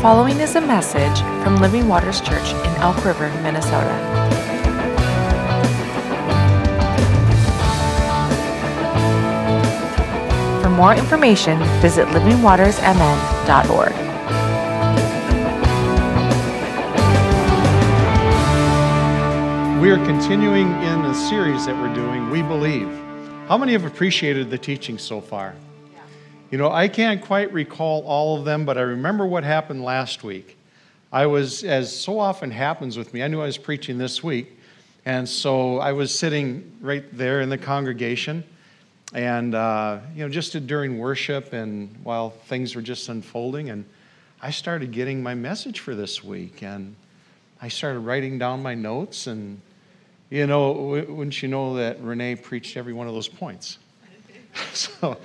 following is a message from Living Waters Church in Elk River, Minnesota. For more information, visit livingwatersmn.org. We are continuing in a series that we're doing, We Believe. How many have appreciated the teaching so far? You know, I can't quite recall all of them, but I remember what happened last week. I was, as so often happens with me, I knew I was preaching this week. And so I was sitting right there in the congregation, and, uh, you know, just during worship and while things were just unfolding, and I started getting my message for this week. And I started writing down my notes, and, you know, wouldn't you know that Renee preached every one of those points? so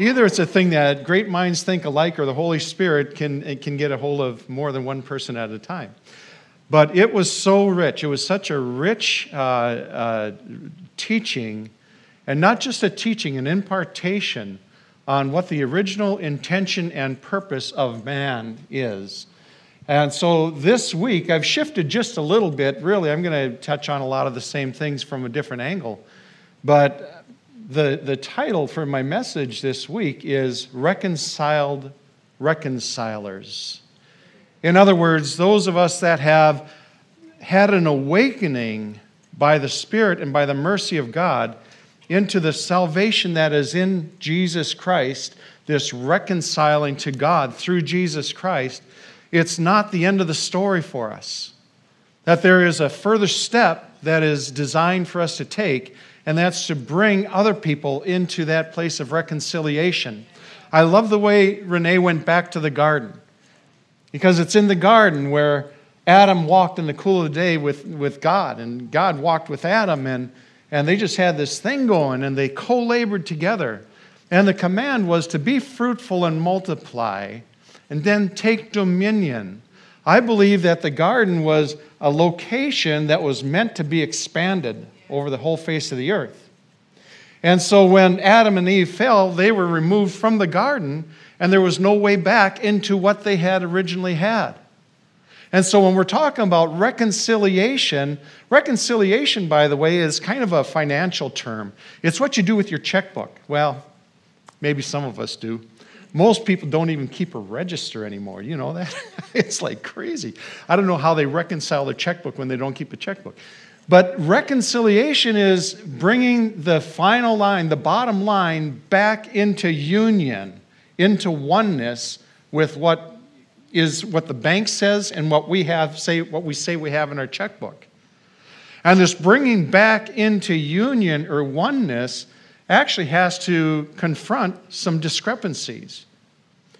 Either it's a thing that great minds think alike or the Holy Spirit can, can get a hold of more than one person at a time. But it was so rich. It was such a rich uh, uh, teaching, and not just a teaching, an impartation on what the original intention and purpose of man is. And so this week, I've shifted just a little bit. Really, I'm going to touch on a lot of the same things from a different angle. But the, the title for my message this week is Reconciled Reconcilers. In other words, those of us that have had an awakening by the Spirit and by the mercy of God into the salvation that is in Jesus Christ, this reconciling to God through Jesus Christ, it's not the end of the story for us. That there is a further step that is designed for us to take and that's to bring other people into that place of reconciliation. I love the way Renee went back to the garden because it's in the garden where Adam walked in the cool of the day with, with God, and God walked with Adam, and, and they just had this thing going, and they co labored together. And the command was to be fruitful and multiply, and then take dominion. I believe that the garden was a location that was meant to be expanded over the whole face of the earth. And so when Adam and Eve fell, they were removed from the garden, and there was no way back into what they had originally had. And so when we're talking about reconciliation, reconciliation, by the way, is kind of a financial term. It's what you do with your checkbook. Well, maybe some of us do. Most people don't even keep a register anymore. You know that? it's like crazy. I don't know how they reconcile their checkbook when they don't keep a checkbook. But reconciliation is bringing the final line, the bottom line, back into union, into oneness with what is what the bank says and what we have say what we say we have in our checkbook. And this bringing back into union or oneness actually has to confront some discrepancies.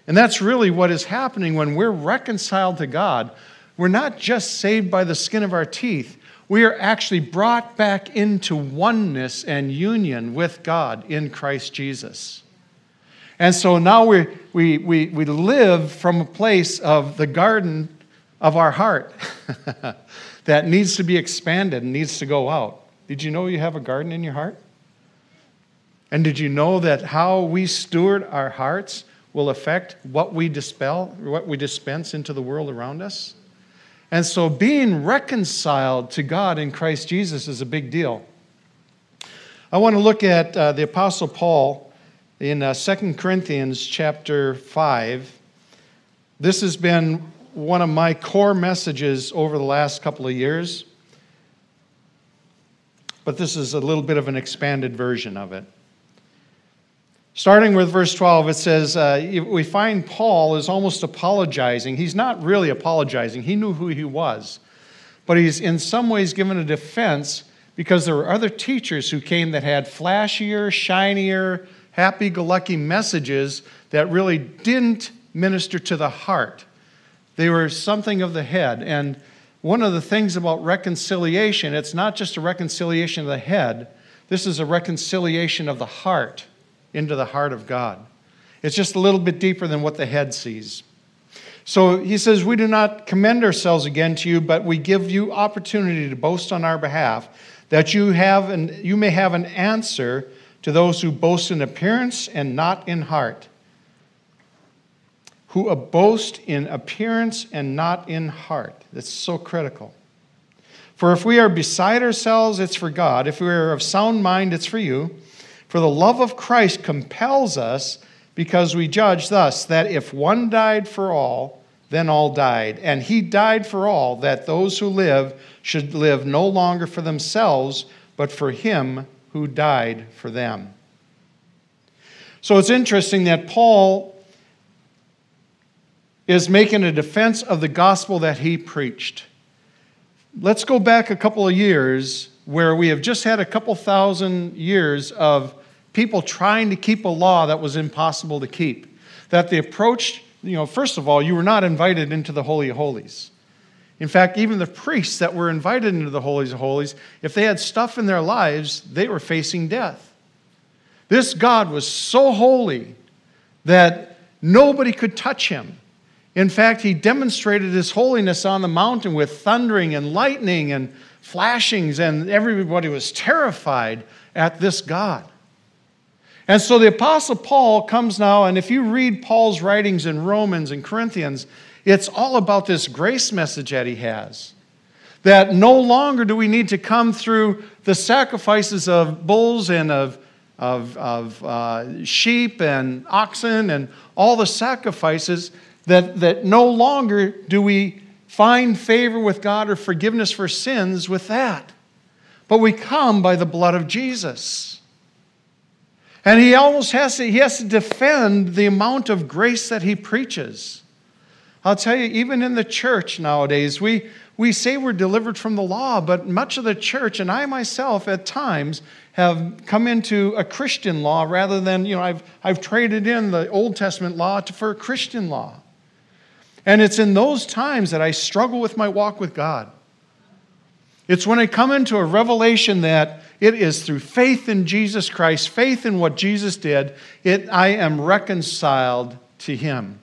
And that's really what is happening when we're reconciled to God. We're not just saved by the skin of our teeth, we are actually brought back into oneness and union with God in Christ Jesus. And so now we, we, we, we live from a place of the garden of our heart that needs to be expanded and needs to go out. Did you know you have a garden in your heart? And did you know that how we steward our hearts will affect what we dispel, what we dispense into the world around us? And so being reconciled to God in Christ Jesus is a big deal. I want to look at uh, the Apostle Paul in uh, 2 Corinthians chapter 5. This has been one of my core messages over the last couple of years, but this is a little bit of an expanded version of it. Starting with verse 12, it says, uh, we find Paul is almost apologizing. He's not really apologizing, he knew who he was. But he's in some ways given a defense because there were other teachers who came that had flashier, shinier, happy go lucky messages that really didn't minister to the heart. They were something of the head. And one of the things about reconciliation, it's not just a reconciliation of the head, this is a reconciliation of the heart into the heart of God. It's just a little bit deeper than what the head sees. So he says, We do not commend ourselves again to you, but we give you opportunity to boast on our behalf, that you, have an, you may have an answer to those who boast in appearance and not in heart, who boast in appearance and not in heart. That's so critical. For if we are beside ourselves, it's for God. If we are of sound mind, it's for you. For the love of Christ compels us because we judge thus that if one died for all, then all died. And he died for all, that those who live should live no longer for themselves, but for him who died for them. So it's interesting that Paul is making a defense of the gospel that he preached. Let's go back a couple of years where we have just had a couple thousand years of people trying to keep a law that was impossible to keep. That the approach, you know, first of all, you were not invited into the Holy of Holies. In fact, even the priests that were invited into the Holies of Holies, if they had stuff in their lives, they were facing death. This God was so holy that nobody could touch him. In fact, he demonstrated his holiness on the mountain with thundering and lightning and flashings, and everybody was terrified at this God. And so the Apostle Paul comes now, and if you read Paul's writings in Romans and Corinthians, it's all about this grace message that he has. That no longer do we need to come through the sacrifices of bulls and of, of, of uh, sheep and oxen and all the sacrifices, that, that no longer do we find favor with God or forgiveness for sins with that. But we come by the blood of Jesus. And he almost has to, he has to defend the amount of grace that he preaches. I'll tell you, even in the church nowadays, we, we say we're delivered from the law, but much of the church, and I myself at times, have come into a Christian law rather than, you know, I've, I've traded in the Old Testament law for a Christian law. And it's in those times that I struggle with my walk with God. It's when I come into a revelation that it is through faith in Jesus Christ, faith in what Jesus did, it, I am reconciled to Him.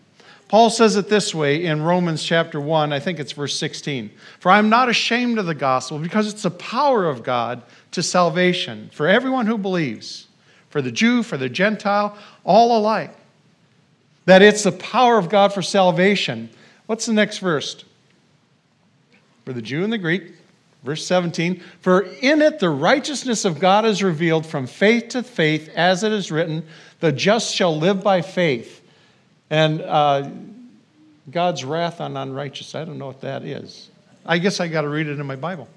Paul says it this way in Romans chapter 1, I think it's verse 16. For I am not ashamed of the gospel because it's the power of God to salvation for everyone who believes, for the Jew, for the Gentile, all alike. That it's the power of God for salvation. What's the next verse? For the Jew and the Greek, verse 17. For in it the righteousness of God is revealed from faith to faith, as it is written, the just shall live by faith. And uh, God's wrath on unrighteous, I don't know what that is. I guess I got to read it in my Bible.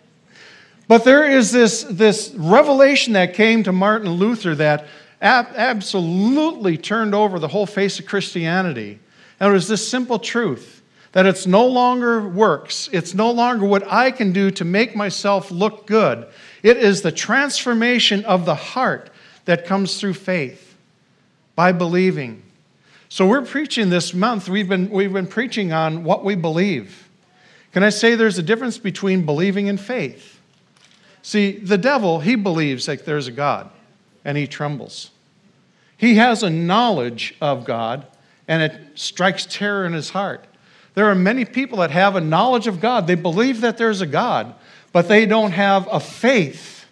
but there is this, this revelation that came to Martin Luther that ab- absolutely turned over the whole face of Christianity. And it was this simple truth that it's no longer works, it's no longer what I can do to make myself look good. It is the transformation of the heart that comes through faith by believing. So we're preaching this month, we've been, we've been preaching on what we believe. Can I say there's a difference between believing and faith? See, the devil, he believes that there's a God, and he trembles. He has a knowledge of God, and it strikes terror in his heart. There are many people that have a knowledge of God. They believe that there's a God, but they don't have a faith.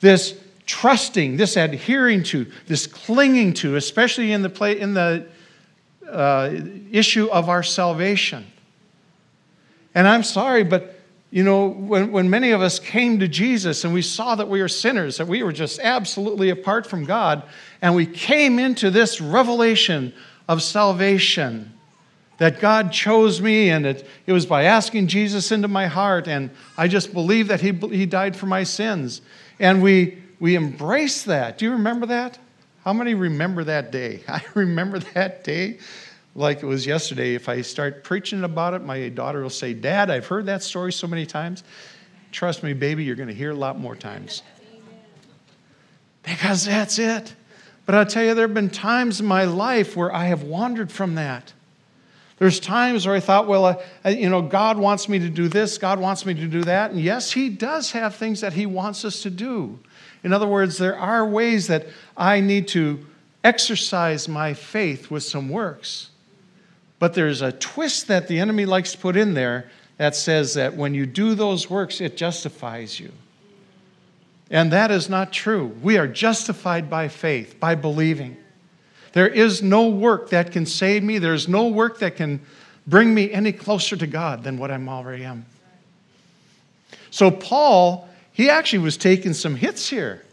This trusting, this adhering to, this clinging to, especially in the, play, in the uh, issue of our salvation. And I'm sorry, but you know, when, when many of us came to Jesus and we saw that we were sinners, that we were just absolutely apart from God, and we came into this revelation of salvation that God chose me, and it, it was by asking Jesus into my heart, and I just believe that he, he died for my sins. And we we embrace that. Do you remember that? How many remember that day? I remember that day like it was yesterday. If I start preaching about it, my daughter will say, Dad, I've heard that story so many times. Trust me, baby, you're going to hear a lot more times. Because that's it. But I'll tell you, there have been times in my life where I have wandered from that. There's times where I thought, well, uh, you know, God wants me to do this, God wants me to do that. And yes, He does have things that He wants us to do. In other words, there are ways that I need to exercise my faith with some works. But there's a twist that the enemy likes to put in there that says that when you do those works, it justifies you. And that is not true. We are justified by faith, by believing. There is no work that can save me. There's no work that can bring me any closer to God than what I'm already am. So, Paul, he actually was taking some hits here.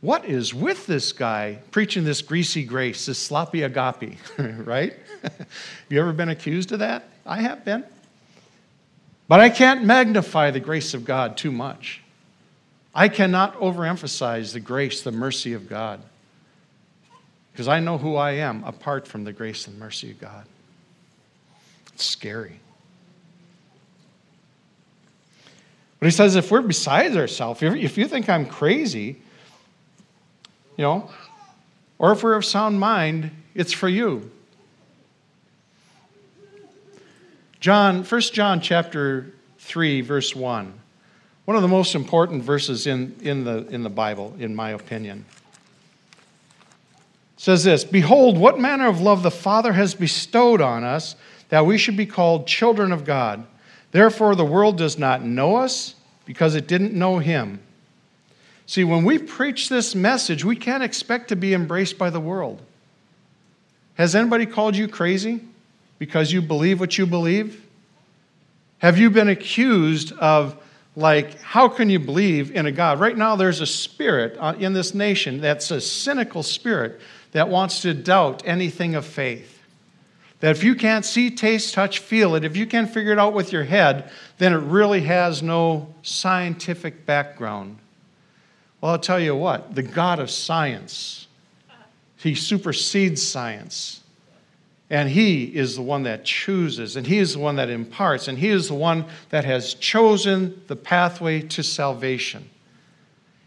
What is with this guy preaching this greasy grace, this sloppy agape, right? you ever been accused of that? I have been. But I can't magnify the grace of God too much. I cannot overemphasize the grace, the mercy of God. Because I know who I am apart from the grace and mercy of God. It's scary. But he says, if we're besides ourselves, if you think I'm crazy, you know, or if we're of sound mind, it's for you. John, 1 John chapter 3, verse 1. One of the most important verses in, in, the, in the Bible, in my opinion. Says this Behold, what manner of love the Father has bestowed on us that we should be called children of God. Therefore, the world does not know us because it didn't know him. See, when we preach this message, we can't expect to be embraced by the world. Has anybody called you crazy because you believe what you believe? Have you been accused of, like, how can you believe in a God? Right now, there's a spirit uh, in this nation that's a cynical spirit that wants to doubt anything of faith. That if you can't see, taste, touch, feel it, if you can't figure it out with your head, then it really has no scientific background. Well, I'll tell you what, the God of science, he supersedes science. And he is the one that chooses, and he is the one that imparts, and he is the one that has chosen the pathway to salvation.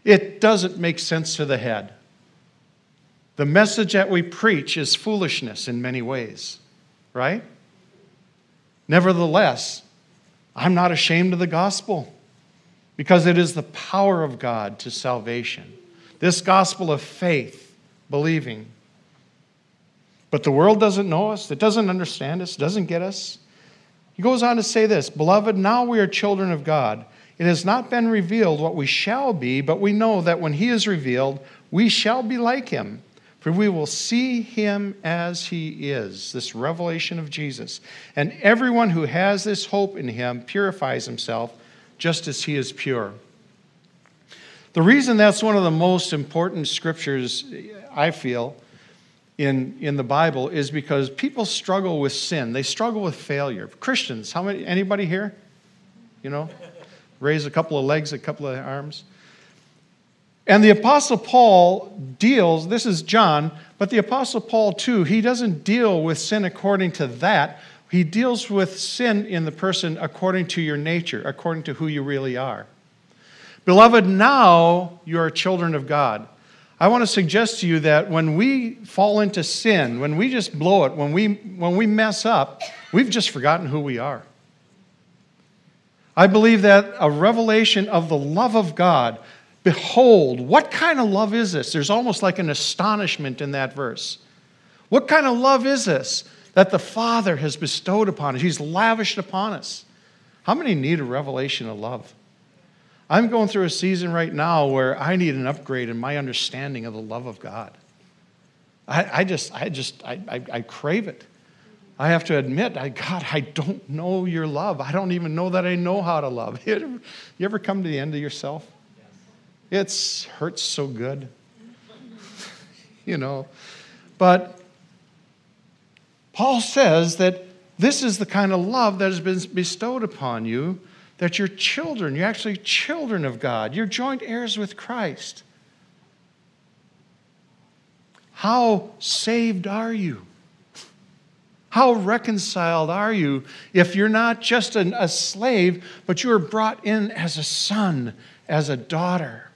It doesn't make sense to the head. The message that we preach is foolishness in many ways right? Nevertheless, I'm not ashamed of the gospel because it is the power of God to salvation. This gospel of faith, believing. But the world doesn't know us, it doesn't understand us, doesn't get us. He goes on to say this Beloved, now we are children of God. It has not been revealed what we shall be, but we know that when He is revealed, we shall be like Him for we will see him as he is, this revelation of Jesus. And everyone who has this hope in him purifies himself just as he is pure. The reason that's one of the most important scriptures, I feel, in, in the Bible is because people struggle with sin. They struggle with failure. Christians, how many, anybody here? You know? Raise a couple of legs, a couple of arms. And the Apostle Paul deals, this is John, but the Apostle Paul too, he doesn't deal with sin according to that. He deals with sin in the person according to your nature, according to who you really are. Beloved, now you are children of God. I want to suggest to you that when we fall into sin, when we just blow it, when we, when we mess up, we've just forgotten who we are. I believe that a revelation of the love of God, Behold, what kind of love is this? There's almost like an astonishment in that verse. What kind of love is this that the Father has bestowed upon us? He's lavished upon us. How many need a revelation of love? I'm going through a season right now where I need an upgrade in my understanding of the love of God. I, I just, I just, I, I, I crave it. I have to admit, I, God, I don't know your love. I don't even know that I know how to love. You ever come to the end of yourself? It hurts so good. you know. But Paul says that this is the kind of love that has been bestowed upon you, that you're children. You're actually children of God. You're joint heirs with Christ. How saved are you? How reconciled are you if you're not just an, a slave, but you are brought in as a son, as a daughter?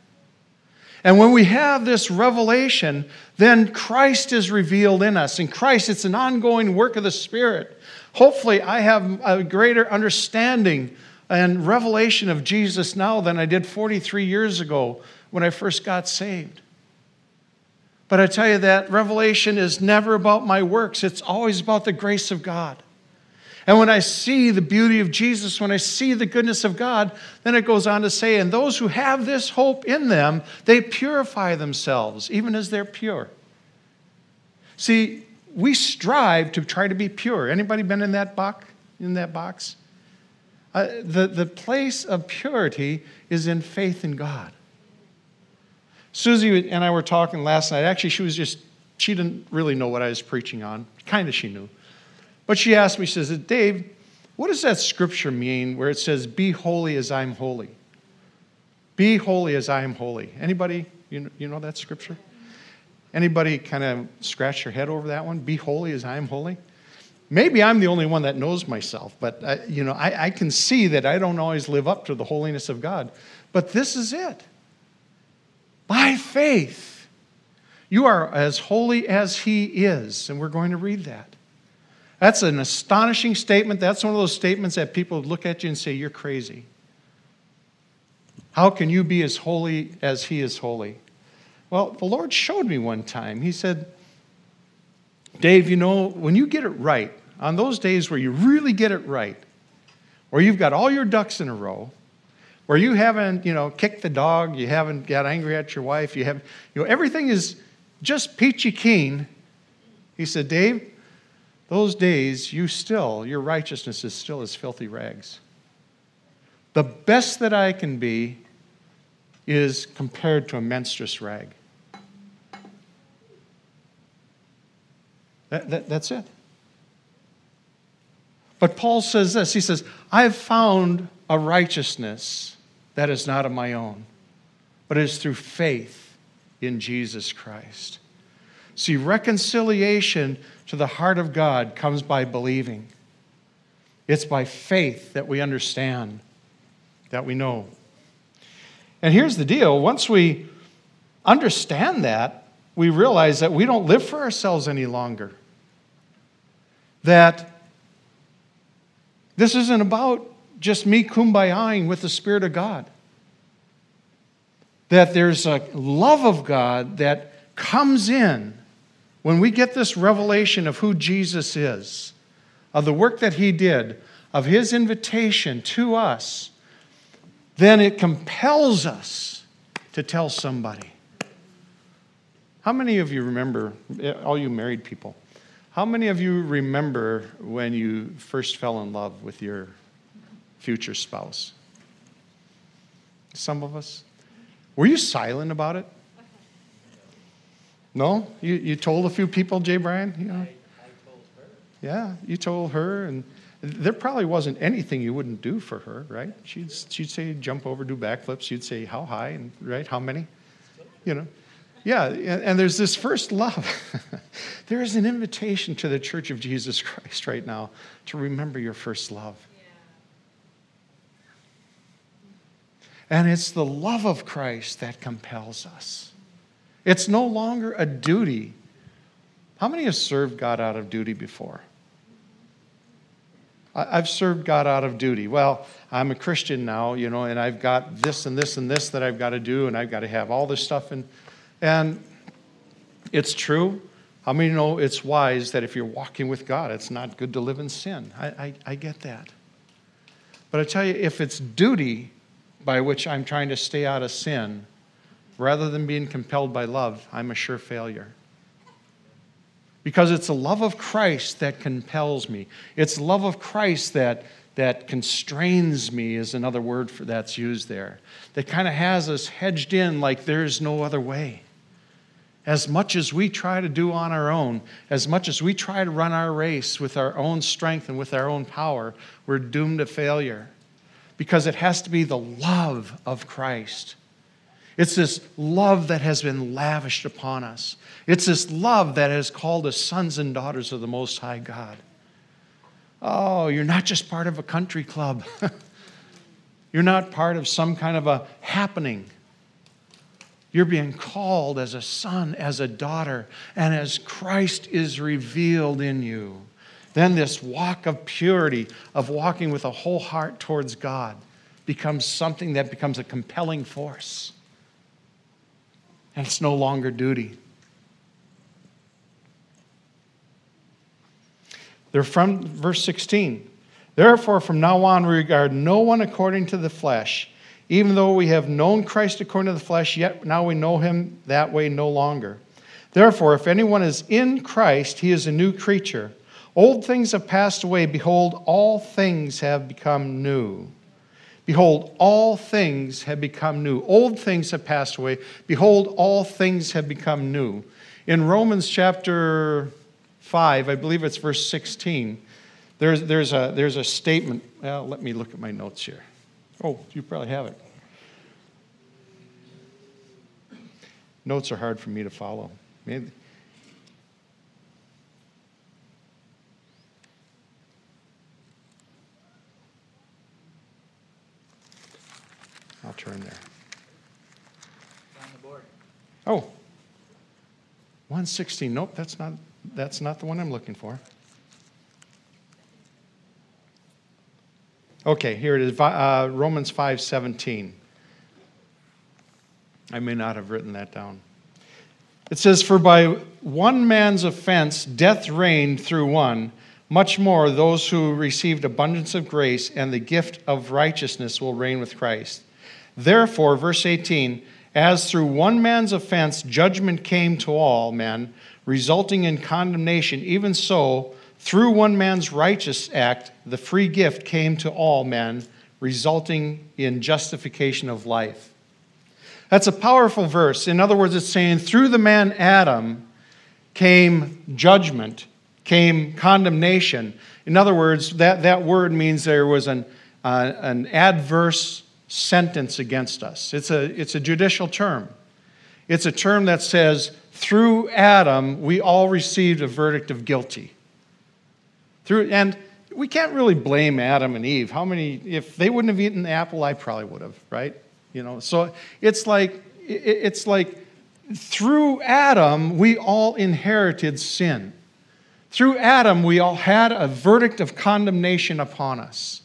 And when we have this revelation, then Christ is revealed in us. In Christ, it's an ongoing work of the Spirit. Hopefully, I have a greater understanding and revelation of Jesus now than I did 43 years ago when I first got saved. But I tell you that revelation is never about my works, it's always about the grace of God. And when I see the beauty of Jesus, when I see the goodness of God, then it goes on to say, and those who have this hope in them, they purify themselves, even as they're pure. See, we strive to try to be pure. Anybody been in that box? In that box? Uh, the, the place of purity is in faith in God. Susie and I were talking last night. Actually, she was just, she didn't really know what I was preaching on. Kind of she knew. But she asked me, she says, Dave, what does that scripture mean where it says, Be holy as I'm holy? Be holy as I am holy. Anybody, you know, you know that scripture? Anybody kind of scratch your head over that one? Be holy as I am holy? Maybe I'm the only one that knows myself, but I, you know, I, I can see that I don't always live up to the holiness of God. But this is it. By faith, you are as holy as He is. And we're going to read that. That's an astonishing statement. That's one of those statements that people look at you and say, You're crazy. How can you be as holy as He is holy? Well, the Lord showed me one time. He said, Dave, you know, when you get it right, on those days where you really get it right, where you've got all your ducks in a row, where you haven't, you know, kicked the dog, you haven't got angry at your wife, you have, you know, everything is just peachy keen. He said, Dave, those days you still, your righteousness is still as filthy rags. The best that I can be is compared to a menstruous rag. That, that, that's it. But Paul says this He says, I have found a righteousness that is not of my own, but is through faith in Jesus Christ. See, reconciliation to the heart of God comes by believing. It's by faith that we understand, that we know. And here's the deal once we understand that, we realize that we don't live for ourselves any longer. That this isn't about just me kumbayaing with the Spirit of God. That there's a love of God that comes in when we get this revelation of who Jesus is, of the work that He did, of His invitation to us, then it compels us to tell somebody. How many of you remember, eh, all you married people, how many of you remember when you first fell in love with your future spouse? Some of us. Were you silent about it? No? You, you told a few people, Jay Bryan? You know? I, I told her. Yeah, you told her, and there probably wasn't anything you wouldn't do for her, right? She'd, she'd say, jump over, do backflips. You'd say, how high, and right, how many? You know. Yeah, and there's this first love. there is an invitation to the Church of Jesus Christ right now to remember your first love. And it's the love of Christ that compels us. It's no longer a duty. How many have served God out of duty before? I've served God out of duty. Well, I'm a Christian now, you know, and I've got this and this and this that I've got to do, and I've got to have all this stuff. And and it's true. How many know it's wise that if you're walking with God, it's not good to live in sin? I, I, I get that. But I tell you, if it's duty by which I'm trying to stay out of sin, rather than being compelled by love, I'm a sure failure. Because it's the love of Christ that compels me. It's love of Christ that, that constrains me, is another word for that's used there. That kind of has us hedged in like there's no other way as much as we try to do on our own, as much as we try to run our race with our own strength and with our own power, we're doomed to failure because it has to be the love of Christ. It's this love that has been lavished upon us. It's this love that has called us sons and daughters of the Most High God. Oh, you're not just part of a country club. you're not part of some kind of a happening. You're being called as a son, as a daughter, and as Christ is revealed in you. Then this walk of purity, of walking with a whole heart towards God, becomes something that becomes a compelling force. And it's no longer duty. They're from verse 16. Therefore, from now on, we regard no one according to the flesh. Even though we have known Christ according to the flesh, yet now we know him that way no longer. Therefore, if anyone is in Christ, he is a new creature. Old things have passed away. Behold, all things have become new. Behold, all things have become new. Old things have passed away. Behold, all things have become new. In Romans chapter 5, I believe it's verse 16, there's, there's, a, there's a statement. Well, let me look at my notes here. Oh, you probably have it. Notes are hard for me to follow. Maybe. Turn there. on the board. Oh, 116. Nope, that's not, that's not the one I'm looking for. Okay, here it is uh, Romans 5 17. I may not have written that down. It says, For by one man's offense death reigned through one, much more those who received abundance of grace and the gift of righteousness will reign with Christ. Therefore, verse 18, as through one man's offense judgment came to all men, resulting in condemnation, even so, through one man's righteous act, the free gift came to all men, resulting in justification of life. That's a powerful verse. In other words, it's saying through the man Adam came judgment, came condemnation. In other words, that, that word means there was an, uh, an adverse sentence against us. It's a, it's a judicial term. It's a term that says, through Adam, we all received a verdict of guilty. Through, and we can't really blame Adam and Eve. How many, if they wouldn't have eaten the apple, I probably would have, right? You know, so it's like it's like through Adam we all inherited sin. Through Adam we all had a verdict of condemnation upon us.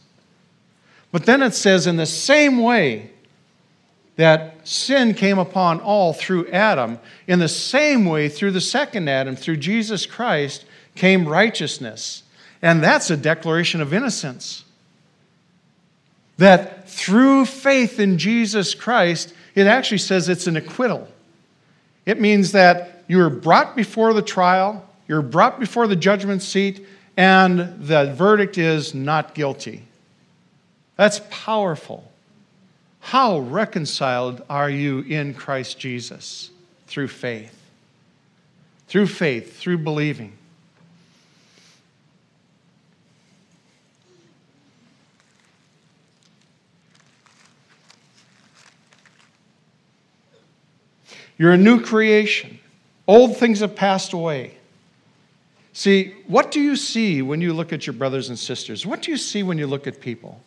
But then it says in the same way that sin came upon all through Adam, in the same way through the second Adam, through Jesus Christ, came righteousness. And that's a declaration of innocence. That through faith in Jesus Christ, it actually says it's an acquittal. It means that you are brought before the trial, you're brought before the judgment seat, and the verdict is not guilty. That's powerful. How reconciled are you in Christ Jesus? Through faith. Through faith, through believing. You're a new creation. Old things have passed away. See, what do you see when you look at your brothers and sisters? What do you see when you look at people?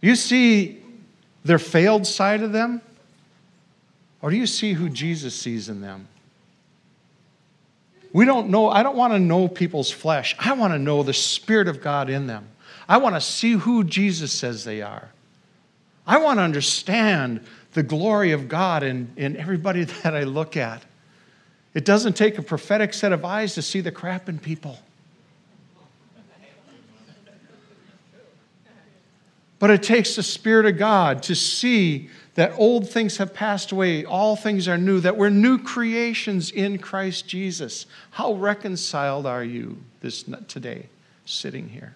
Do you see their failed side of them? Or do you see who Jesus sees in them? We don't know, I don't want to know people's flesh. I want to know the Spirit of God in them. I want to see who Jesus says they are. I want to understand the glory of God in, in everybody that I look at. It doesn't take a prophetic set of eyes to see the crap in people. But it takes the Spirit of God to see that old things have passed away, all things are new, that we're new creations in Christ Jesus. How reconciled are you this today, sitting here?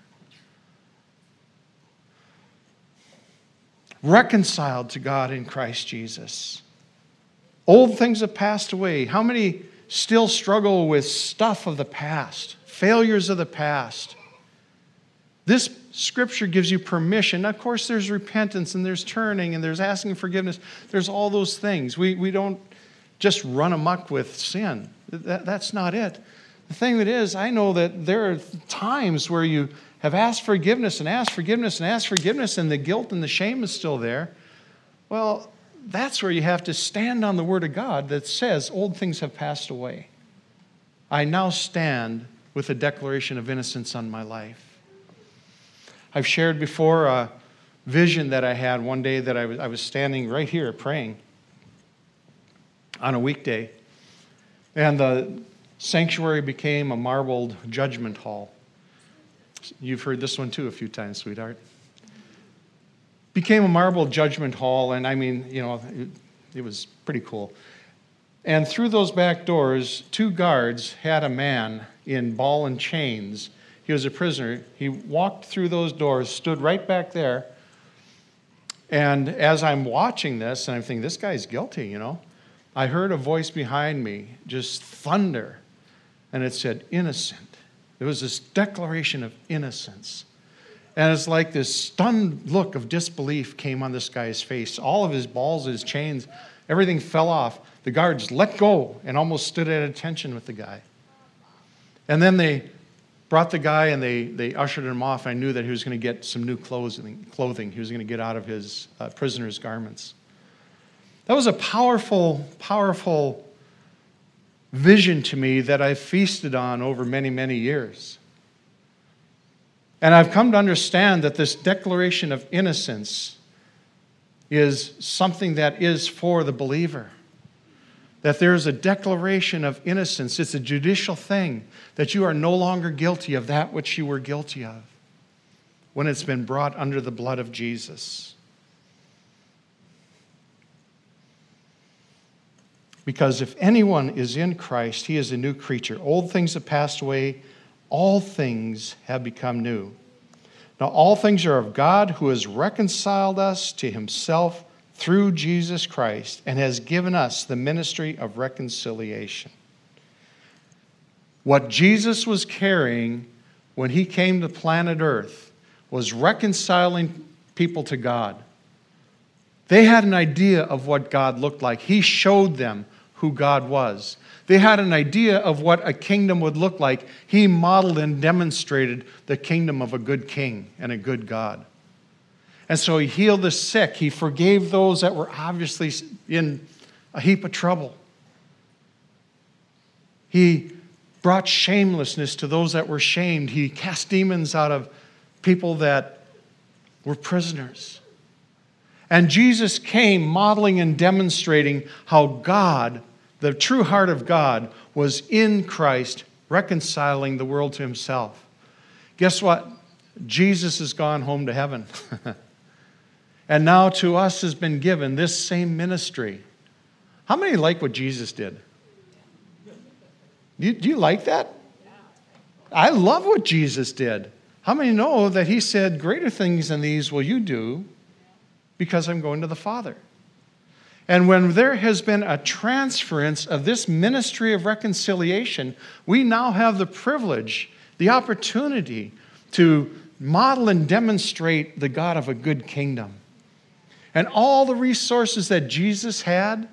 reconciled to God in Christ Jesus. Old things have passed away. How many still struggle with stuff of the past, failures of the past? This scripture gives you permission. Now, Of course, there's repentance and there's turning and there's asking forgiveness. There's all those things. We, we don't just run amok with sin. That, that's not it. The thing that is, I know that there are times where you have asked forgiveness and asked forgiveness and asked forgiveness, and the guilt and the shame is still there, well, that's where you have to stand on the Word of God that says, Old things have passed away. I now stand with a declaration of innocence on my life. I've shared before a vision that I had one day that I was, I was standing right here praying on a weekday, and the sanctuary became a marbled judgment hall. You've heard this one too a few times, sweetheart. Became a marble judgment hall, and I mean, you know, it, it was pretty cool. And through those back doors, two guards had a man in ball and chains. He was a prisoner. He walked through those doors, stood right back there. And as I'm watching this, and I'm thinking, this guy's guilty, you know, I heard a voice behind me, just thunder. And it said, innocent. There was this declaration of innocence. And it's like this stunned look of disbelief came on this guy's face. All of his balls, his chains, everything fell off. The guards let go and almost stood at attention with the guy. And then they brought the guy and they, they ushered him off. I knew that he was going to get some new clothing. clothing. He was going to get out of his uh, prisoner's garments. That was a powerful, powerful vision to me that I feasted on over many, many years. And I've come to understand that this declaration of innocence is something that is for the believer. That there is a declaration of innocence. It's a judicial thing that you are no longer guilty of that which you were guilty of when it's been brought under the blood of Jesus. Because if anyone is in Christ, he is a new creature. Old things have passed away, all things have become new. Now, all things are of God who has reconciled us to himself through Jesus Christ and has given us the ministry of reconciliation. What Jesus was carrying when he came to planet Earth was reconciling people to God. They had an idea of what God looked like. He showed them who God was. They had an idea of what a kingdom would look like. He modeled and demonstrated the kingdom of a good king and a good God. And so he healed the sick. He forgave those that were obviously in a heap of trouble. He brought shamelessness to those that were shamed. He cast demons out of people that were prisoners. And Jesus came modeling and demonstrating how God the true heart of God was in Christ, reconciling the world to himself. Guess what? Jesus has gone home to heaven. and now to us has been given this same ministry. How many like what Jesus did? Do you, do you like that? I love what Jesus did. How many know that he said, Greater things than these will you do because I'm going to the Father? And when there has been a transference of this ministry of reconciliation, we now have the privilege, the opportunity to model and demonstrate the God of a good kingdom. And all the resources that Jesus had,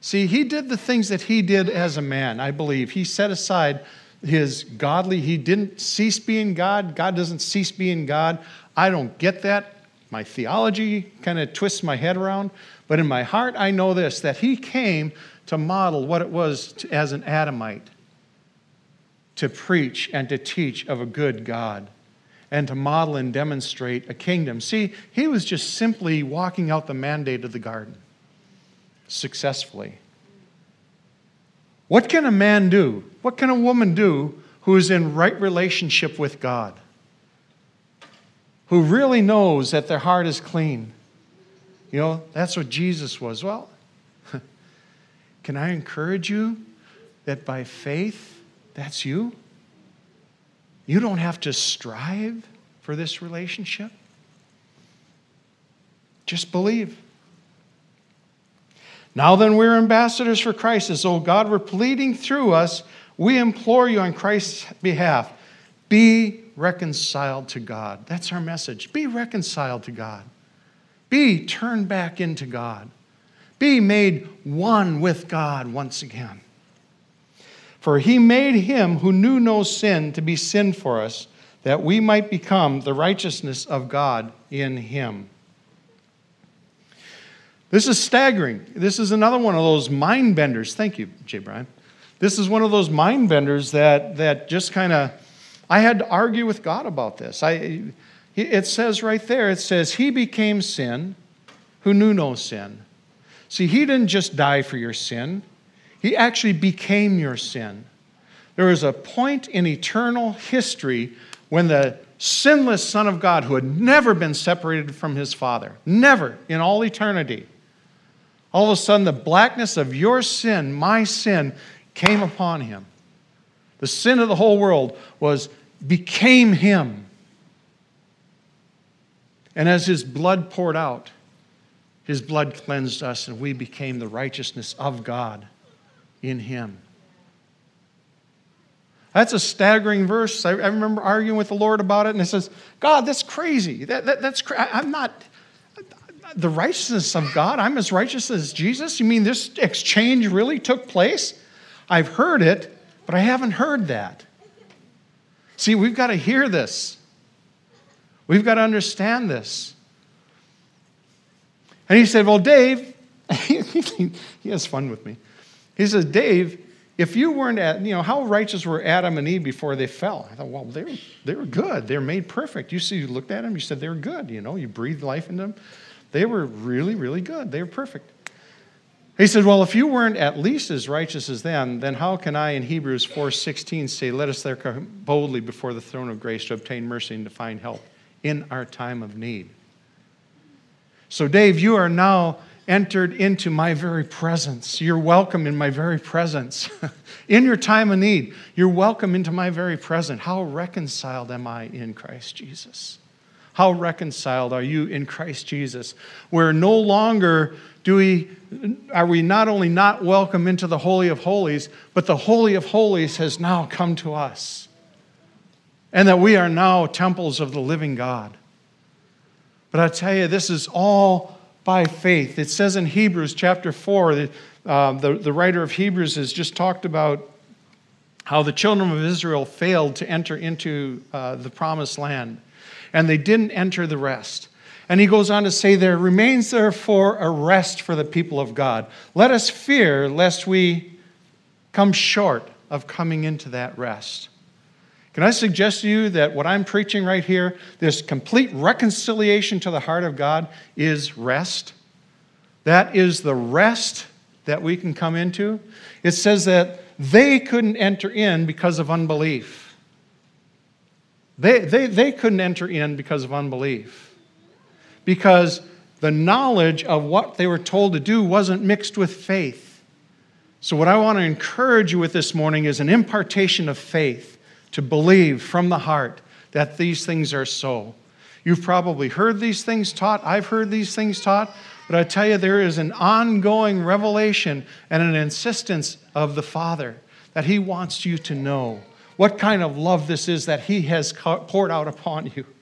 see, he did the things that he did as a man, I believe. He set aside his godly, he didn't cease being God. God doesn't cease being God. I don't get that. My theology kind of twists my head around. But in my heart, I know this that he came to model what it was to, as an Adamite to preach and to teach of a good God and to model and demonstrate a kingdom. See, he was just simply walking out the mandate of the garden successfully. What can a man do? What can a woman do who is in right relationship with God? Who really knows that their heart is clean? You know, that's what Jesus was. Well, can I encourage you that by faith, that's you? You don't have to strive for this relationship. Just believe. Now then, we're ambassadors for Christ. As though God were pleading through us, we implore you on Christ's behalf be reconciled to God. That's our message. Be reconciled to God. Be turned back into God. Be made one with God once again. For he made him who knew no sin to be sin for us, that we might become the righteousness of God in him. This is staggering. This is another one of those mind benders. Thank you, Jay Bryan. This is one of those mind benders that, that just kind of, I had to argue with God about this. I, it says right there, it says, He became sin who knew no sin. See, He didn't just die for your sin, He actually became your sin. There was a point in eternal history when the sinless Son of God, who had never been separated from His Father, never in all eternity, All of a sudden, the blackness of your sin, my sin, came upon him. The sin of the whole world was became him. And as his blood poured out, his blood cleansed us, and we became the righteousness of God in him. That's a staggering verse. I, I, remember arguing with the Lord about it, and it says, God, that's crazy. That, that, that's cra- I'm not the righteousness of God. I'm as righteous as Jesus. You mean this exchange really took place? I've heard it, but I haven't heard that. See, we've got to hear this. We've got to understand this. And he said, Well, Dave, he has fun with me. He says, Dave, if you weren't at, you know, how righteous were Adam and Eve before they fell? I thought, well, they were, they were good. They were made perfect. You see, you looked at them, you said they were good. You know, you breathed life into them. They were really, really good. They were perfect. He said, Well, if you weren't at least as righteous as them, then how can I in Hebrews 4:16 say, Let us there come boldly before the throne of grace to obtain mercy and to find help in our time of need? So, Dave, you are now entered into my very presence. You're welcome in my very presence. in your time of need, you're welcome into my very presence. How reconciled am I in Christ Jesus? How reconciled are you in Christ Jesus? Where no longer do we are we not only not welcome into the holy of holies, but the holy of holies has now come to us. And that we are now temples of the living God. But I tell you, this is all by faith. It says in Hebrews chapter 4 that uh, the, the writer of Hebrews has just talked about how the children of Israel failed to enter into uh, the promised land, and they didn't enter the rest. And he goes on to say, There remains therefore a rest for the people of God. Let us fear lest we come short of coming into that rest. Can I suggest to you that what I'm preaching right here, this complete reconciliation to the heart of God, is rest? That is the rest that we can come into. It says that they couldn't enter in because of unbelief. They, they, they couldn't enter in because of unbelief. Because the knowledge of what they were told to do wasn't mixed with faith. So, what I want to encourage you with this morning is an impartation of faith to believe from the heart that these things are so. You've probably heard these things taught. I've heard these things taught. But I tell you, there is an ongoing revelation and an insistence of the Father that He wants you to know what kind of love this is that He has poured out upon you.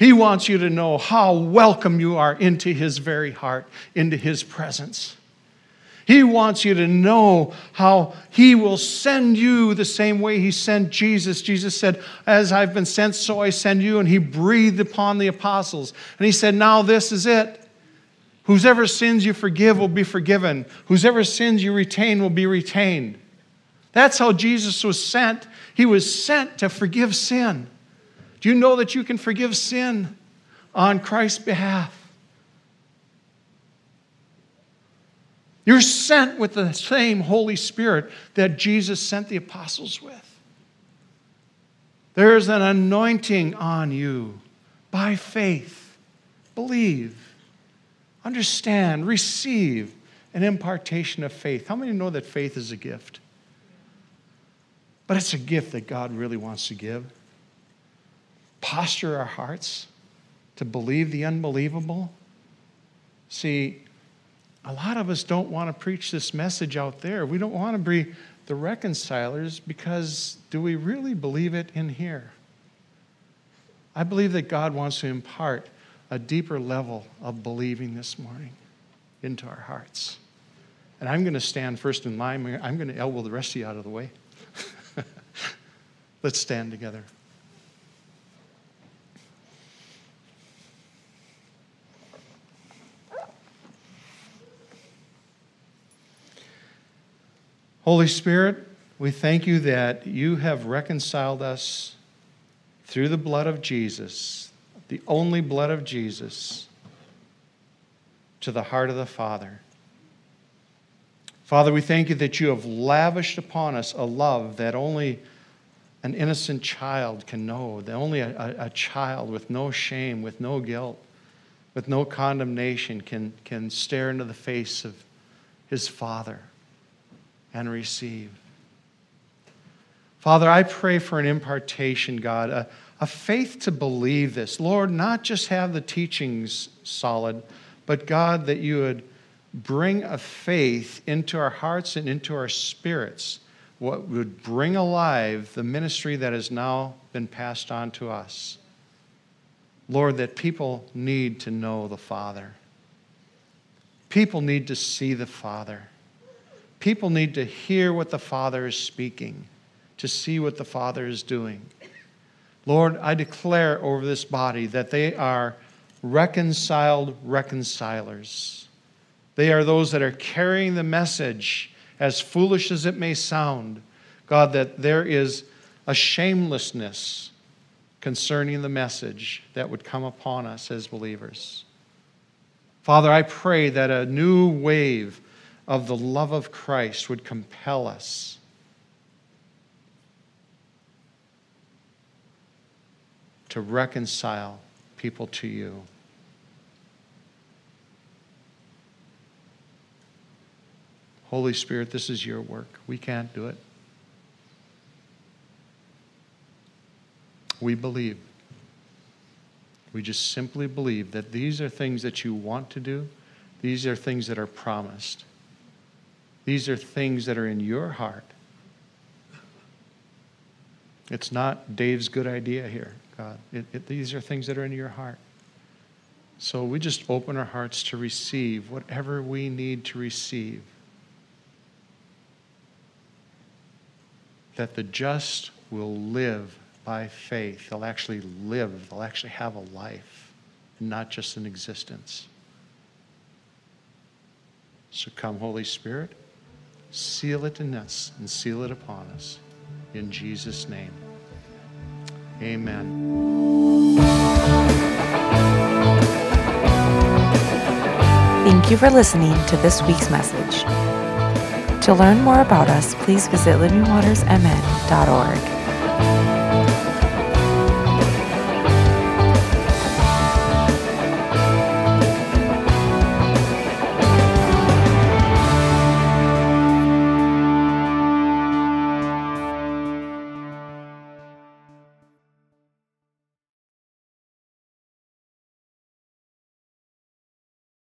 He wants you to know how welcome you are into His very heart, into His presence. He wants you to know how He will send you the same way He sent Jesus. Jesus said, As I've been sent, so I send you. And He breathed upon the apostles. And He said, Now this is it. Whosever sins you forgive will be forgiven. Whosever sins you retain will be retained. That's how Jesus was sent. He was sent to forgive sin. Do you know that you can forgive sin on Christ's behalf? You're sent with the same Holy Spirit that Jesus sent the apostles with. There's an anointing on you by faith. Believe, understand, receive an impartation of faith. How many know that faith is a gift? But it's a gift that God really wants to give. Posture our hearts to believe the unbelievable. See, a lot of us don't want to preach this message out there. We don't want to be the reconcilers because do we really believe it in here? I believe that God wants to impart a deeper level of believing this morning into our hearts. And I'm going to stand first in line. I'm going to elbow the rest of you out of the way. Let's stand together. Holy Spirit, we thank you that you have reconciled us through the blood of Jesus, the only blood of Jesus, to the heart of the Father. Father, we thank you that you have lavished upon us a love that only an innocent child can know, that only a, a, child with no shame, with no guilt, with no condemnation can, can stare into the face of his Father and receive. Father, I pray for an impartation, God, a, a faith to believe this. Lord, not just have the teachings solid, but God, that you would bring a faith into our hearts and into our spirits, what would bring alive the ministry that has now been passed on to us. Lord, that people need to know the Father. People need to see the Father. People need to hear what the Father is speaking, to see what the Father is doing. Lord, I declare over this body that they are reconciled reconcilers. They are those that are carrying the message, as foolish as it may sound, God, that there is a shamelessness concerning the message that would come upon us as believers. Father, I pray that a new wave of the love of Christ would compel us. To reconcile people to you. Holy Spirit, this is your work. We can't do it. We believe. We just simply believe that these are things that you want to do, these are things that are promised, these are things that are in your heart. It's not Dave's good idea here, God. It, it, these are things that are in your heart. So we just open our hearts to receive whatever we need to receive. That the just will live by faith. They'll actually live, they'll actually have a life, and not just an existence. So come, Holy Spirit, seal it in us and seal it upon us. In Jesus' name. Amen. Thank you for listening to this week's message. To learn more about us, please visit livingwatersmn.org.